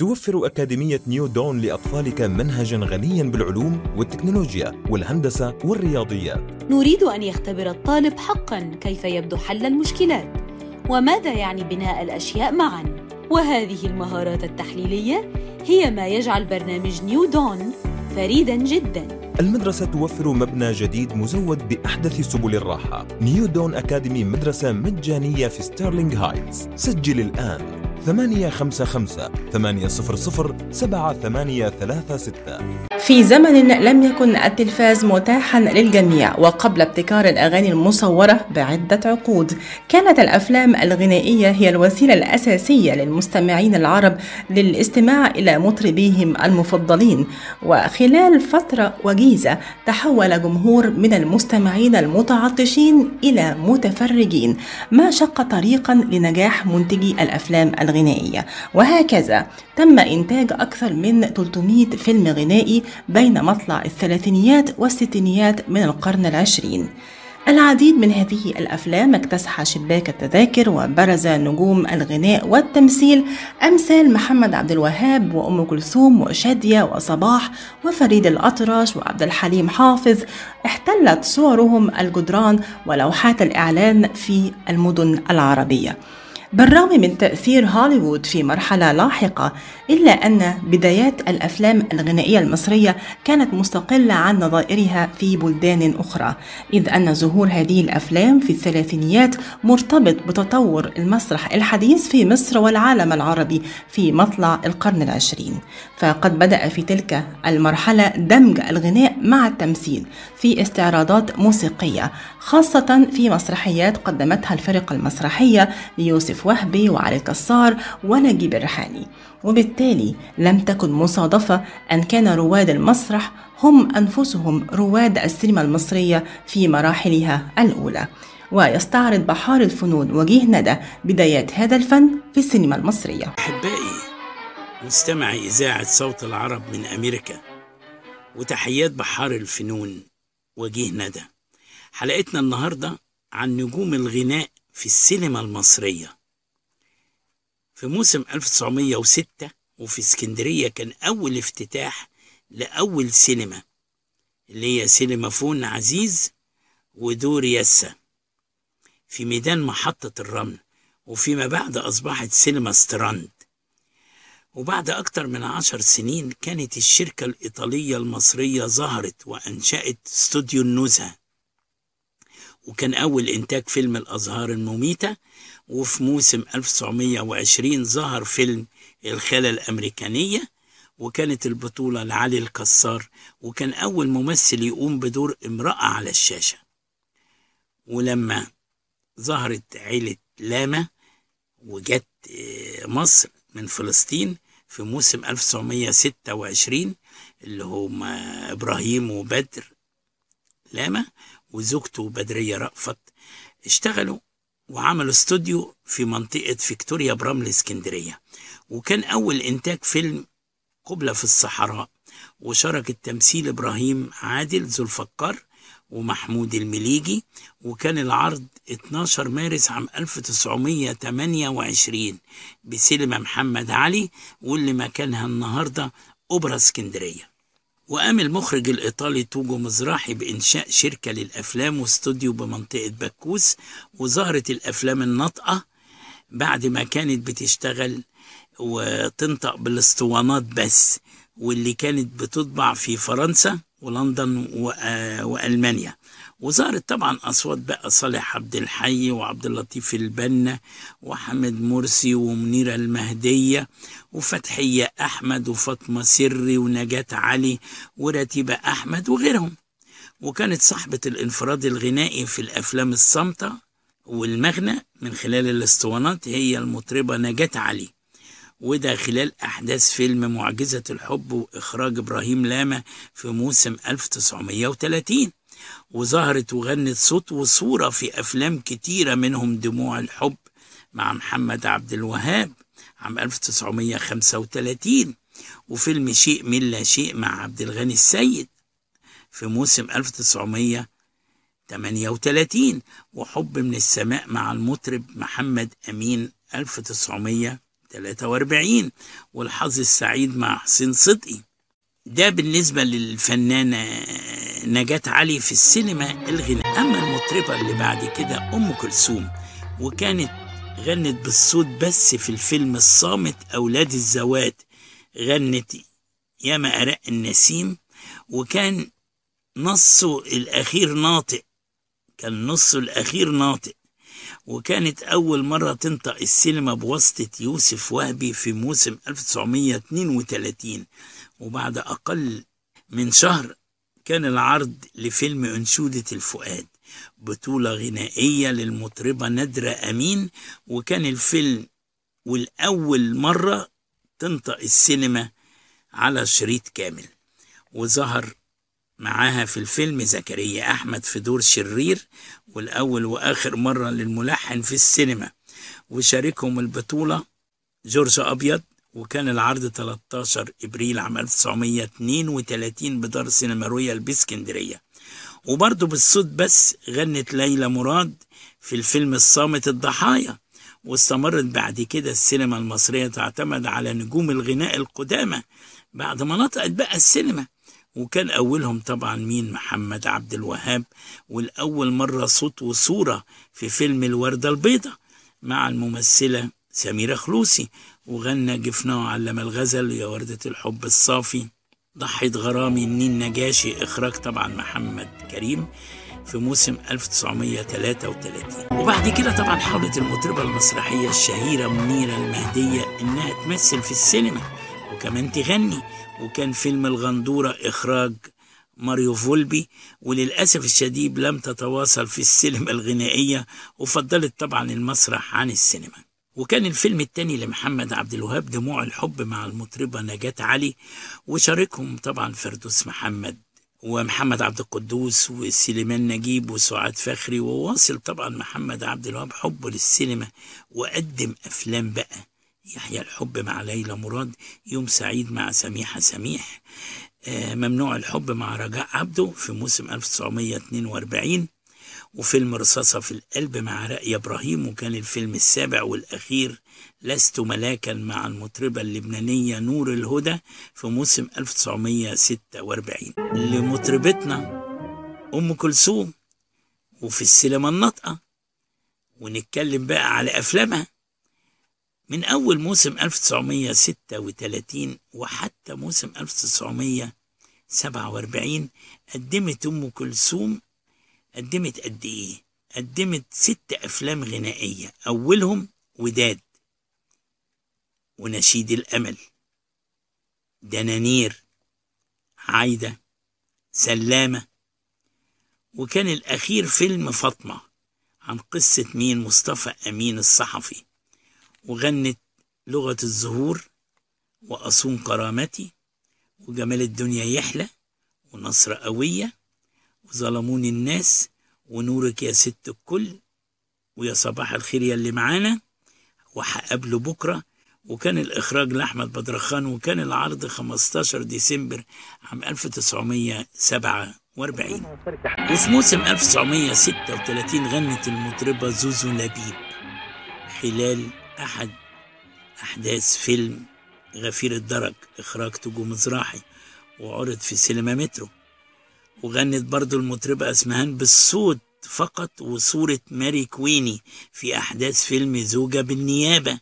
توفر أكاديمية New Dawn لأطفالك منهجا غنيا بالعلوم والتكنولوجيا والهندسة والرياضيات نريد أن يختبر الطالب حقا كيف يبدو حل المشكلات وماذا يعني بناء الأشياء معا. وهذه المهارات التحليلية هي ما يجعل برنامج New Dawn فريدا جدا. المدرسة توفر مبنى جديد مزود بأحدث سبل الراحة. New Dawn Academy مدرسة مجانية في ستيرلينغ هايتس. سجل الآن. 855 800 7836 في زمن لم يكن التلفاز متاحا للجميع وقبل ابتكار الأغاني المصورة بعدة عقود كانت الأفلام الغنائية هي الوسيلة الأساسية للمستمعين العرب للاستماع إلى مطربيهم المفضلين. وخلال فترة وجيزة تحول جمهور من المستمعين المتعطشين إلى متفرجين ما شق طريقا لنجاح منتجي الأفلام الغنائية. وهكذا تم إنتاج أكثر من 300 فيلم غنائي بين مطلع الثلاثينيات والستينيات من القرن العشرين. العديد من هذه الأفلام اكتسح شباك التذاكر وبرز نجوم الغناء والتمثيل أمثال محمد عبد الوهاب وأم كلثوم وشادية وصباح وفريد الأطرش وعبد الحليم حافظ. احتلت صورهم الجدران ولوحات الإعلان في المدن العربية. بالرغم من تأثير هوليوود في مرحلة لاحقة إلا أن بدايات الأفلام الغنائية المصرية كانت مستقلة عن نظائرها في بلدان أخرى إذ أن ظهور هذه الأفلام في الثلاثينيات مرتبط بتطور المسرح الحديث في مصر والعالم العربي في مطلع القرن العشرين. فقد بدأ في تلك المرحلة دمج الغناء مع التمثيل في استعراضات موسيقية خاصة في مسرحيات قدمتها الفرق المسرحية ليوسف وهبي وعلي الكسار ونجيب الريحاني. وبالتالي لم تكن مصادفة أن كان رواد المسرح هم أنفسهم رواد السينما المصرية في مراحلها الأولى. ويستعرض بحار الفنون وجيه ندى بدايات هذا الفن في السينما المصرية. أحبائي مستمعي إذاعة صوت العرب من أمريكا وتحيات بحار الفنون وجيه ندى. حلقتنا النهاردة عن نجوم الغناء في السينما المصرية. في موسم 1906 وفي اسكندرية كان أول افتتاح لأول سينما اللي هي سينما فون عزيز ودور يسا في ميدان محطة الرمل وفيما بعد أصبحت سينما ستراند. وبعد أكثر من عشر سنين كانت الشركة الإيطالية المصرية ظهرت وأنشأت استوديو النزهة. وكان أول إنتاج فيلم الأزهار المميتة وفي موسم 1920 ظهر فيلم الخالة الأمريكانية وكانت البطولة لعلي الكسار وكان أول ممثل يقوم بدور امرأة على الشاشة. ولما ظهرت عيلة لاما وجت مصر من فلسطين في موسم 1926 اللي هم إبراهيم وبدر لاما وزوجته بدرية رأفت اشتغلوا وعملوا استوديو في منطقة فيكتوريا برمل اسكندرية. وكان أول إنتاج فيلم قبلة في الصحراء وشارك التمثيل إبراهيم عادل ذو الفقار ومحمود المليجي. وكان العرض 12 مارس عام 1928 بسينما محمد علي واللي مكانها النهاردة أوبرا اسكندرية. وقام المخرج الإيطالي توجو مزراحي بإنشاء شركة للأفلام واستوديو بمنطقة بكوس وظهرت الأفلام الناطقة بعد ما كانت بتشتغل وتنطق بالاسطوانات بس واللي كانت بتطبع في فرنسا ولندن وألمانيا. وظهرت طبعا أصوات بقى صالح عبد الحي وعبد اللطيف البنا وحمد مرسي ومنيرة المهدية وفتحية أحمد وفاطمة سري ونجاة علي ورتيبة أحمد وغيرهم. وكانت صاحبة الانفراد الغنائي في الأفلام الصامتة والمغنى من خلال الاسطوانات هي المطربة نجاة علي. وده خلال أحداث فيلم معجزة الحب وإخراج إبراهيم لاما في موسم 1930 وظهرت وغنت صوت وصورة في أفلام كتيرة منهم دموع الحب مع محمد عبد الوهاب عام 1935 وفيلم شيء من لا شيء مع عبد الغني السيد في موسم 1938 وحب من السماء مع المطرب محمد أمين 1943 والحظ السعيد مع حسين صدقي. ده بالنسبة للفنانة نجاة علي في السينما الغناء. أما المطربة اللي بعد كده أم كلثوم وكانت غنت بالصوت بس في الفيلم الصامت أولاد الزوات غنت ياما أراء النسيم وكان نصه الأخير ناطق كان نصه الأخير ناطق. وكانت أول مرة تنطق السينما بواسطة يوسف وهبي في موسم 1932 وبعد أقل من شهر كان العرض لفيلم أنشودة الفؤاد بطولة غنائية للمطربة نادرة أمين وكان الفيلم والأول مرة تنطق السينما على شريط كامل. وظهر معاها في الفيلم زكريا أحمد في دور شرير والأول وآخر مرة للملحن في السينما. وشاركهم البطولة جورج أبيض وكان العرض 13 إبريل عام 1932 بدار سينما رويال بإسكندرية. وبرضه بالصوت بس غنت ليلى مراد في الفيلم الصامت الضحايا واستمرت بعد كده السينما المصرية تعتمد على نجوم الغناء القدامى بعد ما نطقت بقى السينما. وكان أولهم طبعا مين؟ محمد عبد الوهاب. والأول مرة صوت وصورة في فيلم الوردة البيضاء مع الممثلة سميرة خلوصي. وغنى جفناه علم الغزل يا وردة الحب الصافي. ضحية غرامي النين نجاشي إخراج طبعا محمد كريم في موسم 1933 وبعد كده طبعا حاولت المطربة المسرحية الشهيرة منيرة المهدية إنها تمثل في السينما وكمان تغني. وكان فيلم الغندورة إخراج ماريو فولبي وللأسف الشديد لم تتواصل في السينما الغنائية وفضلت طبعا المسرح عن السينما. وكان الفيلم التاني لمحمد عبد الوهاب دموع الحب مع المطربة نجاة علي وشاركهم طبعا فردوس محمد ومحمد عبد القدوس وسليمان نجيب وسعاد فخري وواصل طبعا محمد عبد الوهاب حبه للسينما وقدم أفلام بقى. يحيى الحب مع ليلى مراد يوم سعيد مع سميحة سميح آه، ممنوع الحب مع رجاء عبده في موسم 1942 وفيلم رصاصة في القلب مع رأي إبراهيم وكان الفيلم السابع والأخير لست ملاكا مع المطربة اللبنانية نور الهدى في موسم 1946 لمطربتنا أم كلثوم وفي السينما الناطقة. ونتكلم بقى على أفلامها. من أول موسم 1936 وحتى موسم 1947 قدمت أم كلثوم قدمت قد إيه؟ قدمت ست أفلام غنائية أولهم وداد ونشيد الأمل دنانير عايدة سلامة وكان الأخير فيلم فاطمة عن قصة مين مصطفى أمين الصحفي وغنت لغة الزهور وأصون كرامتي وجمال الدنيا يحلى ونصر قوية وظلموني الناس ونورك يا ست الكل ويا صباح الخير يا اللي معانا وهقابله بكرة. وكان الإخراج لأحمد بدرخان وكان العرض 15 ديسمبر عام 1947 وفي موسم 1936 غنت المطربة زوزو لبيب خلال أحد أحداث فيلم غفير الدرج إخراج توجو مزراحي وعرض في سينما مترو. وغنت برضو المطربة أسمهان بالصوت فقط وصورة ماري كويني في أحداث فيلم زوجة بالنيابة.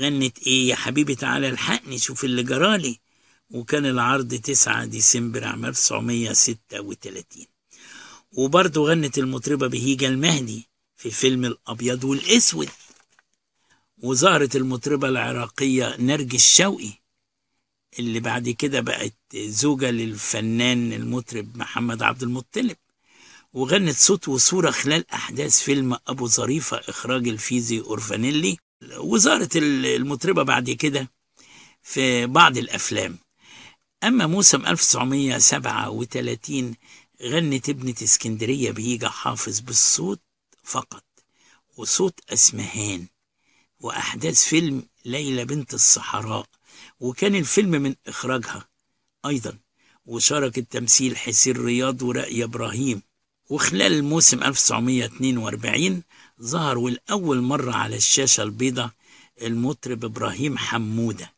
غنت إيه يا حبيبي؟ تعالى الحقني شوف اللي جرالي وكان العرض 9 ديسمبر عام 1936 وبرضه غنت المطربة بهيجة المهدي في فيلم الأبيض والأسود. وظهرت المطربة العراقية نرجس شوقي. اللي بعد كده بقت زوجة للفنان المطرب محمد عبد المطلب وغنت صوت وصورة خلال أحداث فيلم أبو ظريفة إخراج الفيزي أورفانيلي وظهرت المطربة بعد كده في بعض الأفلام. أما موسم 1937 غنت ابنة اسكندرية بهيجة حافظ بالصوت فقط وصوت أسمهان وأحداث فيلم ليلى بنت الصحراء. وكان الفيلم من إخراجها أيضا وشارك التمثيل حسين رياض ورأي إبراهيم. وخلال الموسم 1942 ظهر والأول مرة على الشاشة البيضاء المطرب إبراهيم حمودة.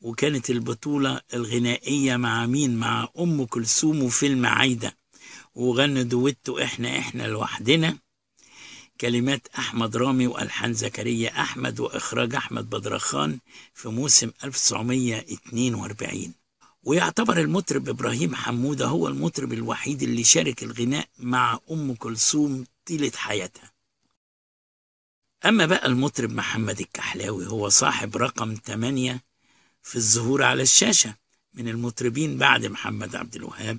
وكانت البطولة الغنائية مع مين؟ مع أم كلثوم وفيلم عايدة. وغنى دويتو إحنا إحنا لوحدنا. كلمات أحمد رامي وألحان زكريا أحمد وإخراج أحمد بدرخان في موسم 1942 ويعتبر المطرب إبراهيم حمودة هو المطرب الوحيد اللي شارك الغناء مع أم كلثوم طيلة حياتها. أما بقى المطرب محمد الكحلاوي هو صاحب رقم 8 في الظهور على الشاشة. من المطربين بعد محمد عبد الوهاب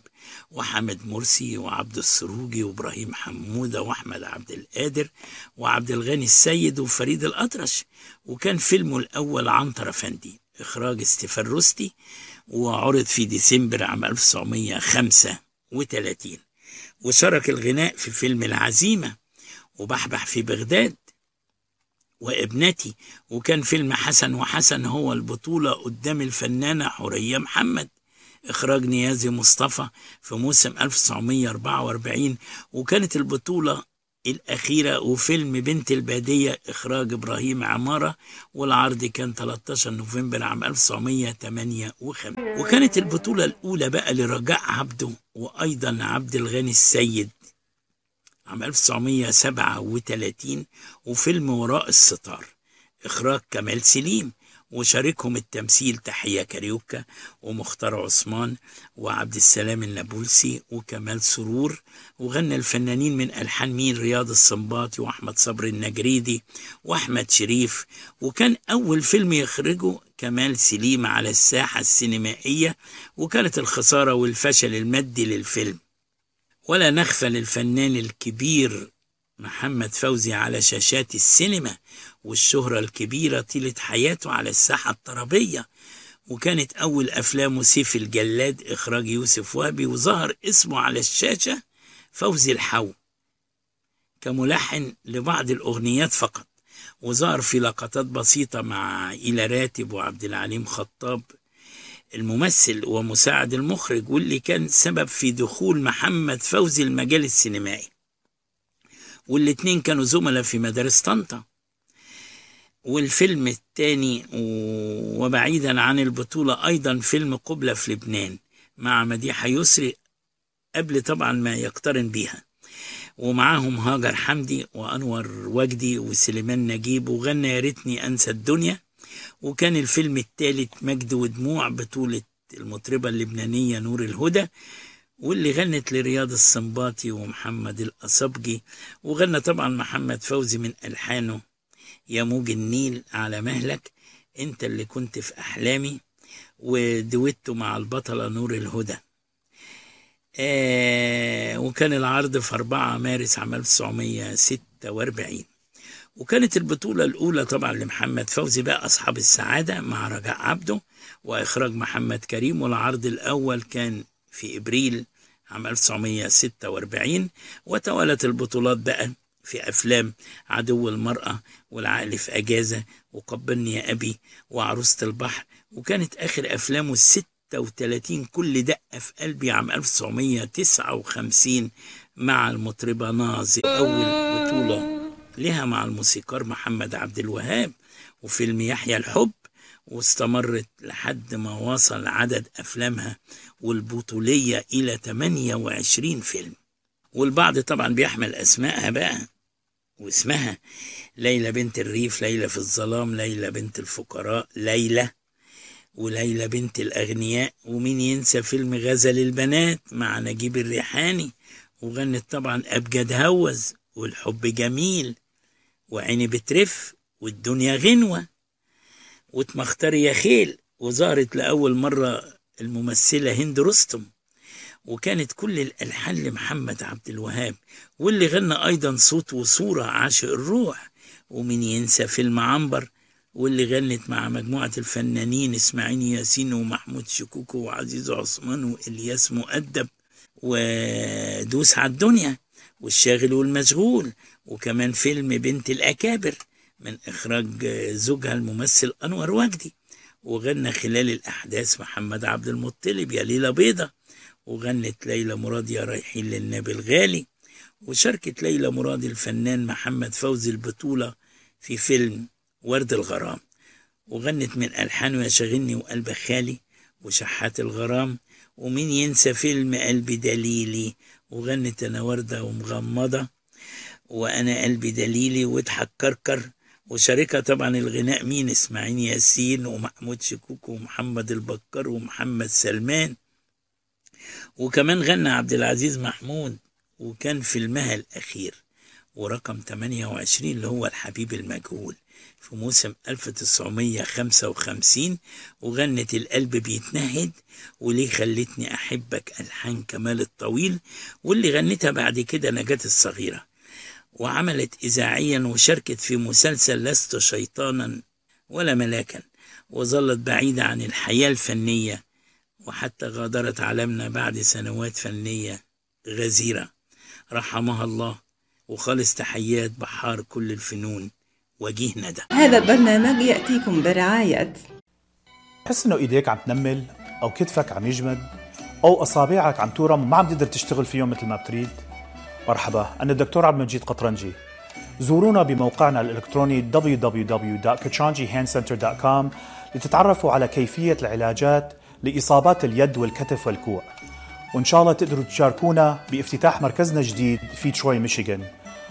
وحمد مرسي وعبد السروجي وإبراهيم حمودة وأحمد عبد القادر وعبد الغني السيد وفريد الأطرش. وكان فيلمه الأول عنتر أفندي إخراج ستيفان روستي وعرض في ديسمبر عام 1935 وشارك الغناء في فيلم العزيمة وبحبح في بغداد. وابنتي. وكان فيلم حسن وحسن هو البطولة قدام الفنانة حورية محمد. إخراج نيازي مصطفى في موسم 1944 وكانت البطولة الأخيرة وفيلم بنت البادية إخراج إبراهيم عمارة. والعرض كان 13 نوفمبر عام 1958 وكانت البطولة الأولى بقى لرجاء عبده وأيضا عبد الغني السيد. عام 1937 وفيلم وراء الستار إخراج كمال سليم وشاركهم التمثيل تحية كاريوكا ومختار عثمان وعبد السلام النابلسي وكمال سرور وغنى الفنانين من ألحان مين رياض السنباطي وأحمد صبري النجريدي وأحمد شريف. وكان أول فيلم يخرجه كمال سليم على الساحة السينمائية وكانت الخسارة والفشل المادي للفيلم. ولا نخفى للفنان الكبير محمد فوزي على شاشات السينما والشهرة الكبيرة طيلة حياته على الساحة الطربية وكانت أول أفلامه سيف الجلاد إخراج يوسف وهبي وظهر اسمه على الشاشة فوزي الحو. كملحن لبعض الأغنيات فقط. وظهر في لقطات بسيطة مع إلى راتب وعبد العليم خطاب الممثل ومساعد المخرج واللي كان سبب في دخول محمد فوزي المجال السينمائي. والاتنين كانوا زملاء في مدارس طنطا. والفيلم الثاني وبعيدا عن البطولة أيضا فيلم قبلة في لبنان مع مديحة يسري قبل طبعا ما يقترن بيها. ومعاهم هاجر حمدي وأنور وجدي وسليمان نجيب وغنى يا ريتني أنسى الدنيا. وكان الفيلم الثالث مجد ودموع بطولة المطربة اللبنانية نور الهدى واللي غنت لرياض السنباطي ومحمد الأصبجي. وغنى طبعا محمد فوزي من ألحانه. يا موج النيل على مهلك أنت اللي كنت في أحلامي ودويتو مع البطلة نور الهدى. آه وكان العرض في 4 مارس عام 1946 وكانت البطولة الأولى طبعا لمحمد فوزي بقى أصحاب السعادة مع رجاء عبده وإخراج محمد كريم والعرض الأول كان في إبريل عام 1946 وتوالت البطولات بقى في أفلام عدو المرأة والعقل في أجازة وقبلني يا أبي وعروسة البحر. وكانت آخر أفلامه الستة وتلاتين كل دقة في قلبي عام 1959 مع المطربة ناظر. أول بطولة لها مع الموسيقار محمد عبد الوهاب وفيلم يحيى الحب واستمرت لحد ما وصل عدد أفلامها والبطولية إلى 28 فيلم. والبعض طبعا بيحمل أسمائها بقى واسمها. ليلى بنت الريف ليلى في الظلام ليلى بنت الفقراء ليلى وليلى بنت الأغنياء. ومين ينسى فيلم غزل البنات مع نجيب الريحاني؟ وغنت طبعا أبجد هوز والحب جميل. وعيني بترف والدنيا غنوة. واتمختار يا خيل وظهرت لأول مرة الممثلة هند رستم وكانت كل الألحان لمحمد عبد الوهاب واللي غنى أيضا صوت وصورة عاشق الروح ومن ينسى فيلم عنبر واللي غنت مع مجموعة الفنانين إسماعيل ياسين ومحمود شكوكو وعزيز عثمان وإلياس مؤدب ودوس على الدنيا والشاغل والمشغول. وكمان فيلم بنت الأكابر من إخراج زوجها الممثل أنور وجدي وغنى خلال الأحداث محمد عبد المطلب يا ليلة بيضة وغنت ليلى مراد يا رايحين للنبي الغالي وشاركت ليلى مراد الفنان محمد فوزي البطولة في فيلم ورد الغرام. وغنت من ألحانه يا شاغلني وقلب خالي وشحات الغرام. ومين ينسى فيلم قلبي دليلي وغنت أنا وردة ومغمضة. وأنا قلبي دليلي وإضحك كركر. وشاركها طبعا الغناء مين؟ إسماعيل ياسين ومحمود شكوك ومحمد البكر ومحمد سلمان. وكمان غنى عبد العزيز محمود وكان فيلمها الأخير. ورقم 28 اللي هو الحبيب المجهول في موسم 1955 وغنت القلب بيتنهد وليه خلتني أحبك ألحان كمال الطويل. واللي غنتها بعد كده نجاة الصغيرة. وعملت إذاعيا وشاركت في مسلسل لست شيطانا ولا ملاكا وظلت بعيدة عن الحياة الفنية وحتى غادرت عالمنا بعد سنوات فنية غزيرة. رحمها الله وخالص تحيات بحار كل الفنون وجيه ندى هذا البرنامج يأتيكم برعاية. تحس إنه إيديك عم تنمل أو كتفك عم يجمد أو أصابعك عم تورم وما عم تقدر تشتغل فيهم مثل ما بتريد؟ مرحبا أنا الدكتور عبد المجيد قطرنجي. زورونا بموقعنا الإلكتروني www.kachanjihandcenter.com لتتعرفوا على كيفية العلاجات لإصابات اليد والكتف والكوع. وإن شاء الله تقدروا تشاركونا بافتتاح مركزنا الجديد في تروي ميشيغان.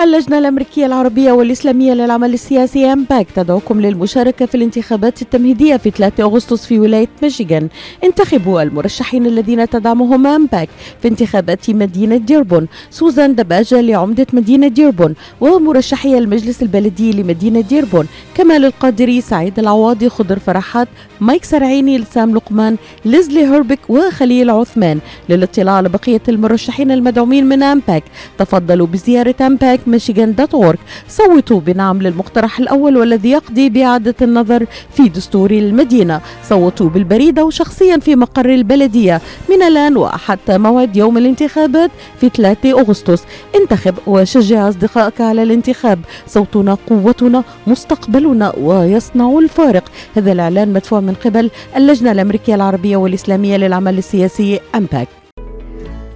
اللجنة الأمريكية العربية والإسلامية للعمل السياسي أمباك تدعوكم للمشاركة في الانتخابات التمهيدية في 3 أغسطس في ولاية ميشيغان. انتخبوا المرشحين الذين تدعمهم أمباك في انتخابات مدينة ديربون. سوزان دباجة لعمدة مدينة ديربون ومرشحي المجلس البلدي لمدينة ديربون. كمال القادري سعيد العواضي خضر فرحات مايك سرعيني لسام لقمان ليزلي هربك وخليل عثمان. للاطلاع على بقية المرشحين المدعومين من أمباك تفضلوا بزيارة AMPAC Michigan dot org صوتوا بنعم للمقترح الأول والذي يقضي بإعادة النظر في دستور المدينة صوتوا بالبريدة وشخصيا في مقر البلدية من الآن وحتى موعد يوم الانتخابات في 3 أغسطس انتخب وشجع أصدقائك على الانتخاب صوتنا قوتنا مستقبلنا ويصنع الفارق هذا الإعلان مدفوع من قبل اللجنة الأمريكية العربية والإسلامية للعمل السياسي أمباك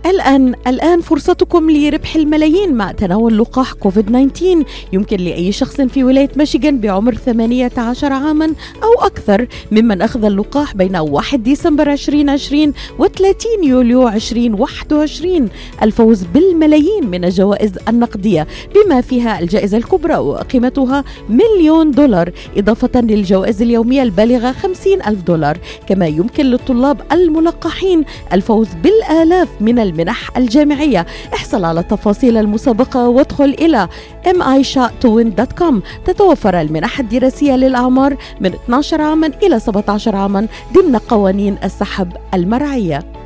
الآن الآن فرصتكم لربح الملايين مع تناول لقاح كوفيد 19 يمكن لأي شخص في ولاية ميشيغان بعمر 18 عاما أو أكثر ممن أخذ اللقاح بين 1 ديسمبر 2020 و 30 يوليو 2021 الفوز بالملايين من الجوائز النقدية بما فيها الجائزة الكبرى وقيمتها مليون دولار إضافة للجوائز اليومية البالغة 50 ألف دولار. كما يمكن للطلاب الملقحين الفوز بالآلاف من المنح الجامعية. احصل على تفاصيل المسابقة وادخل إلى mishatowin.com تتوفر المنح الدراسية للأعمار من 12 عاما إلى 17 عاما ضمن قوانين السحب المرعية.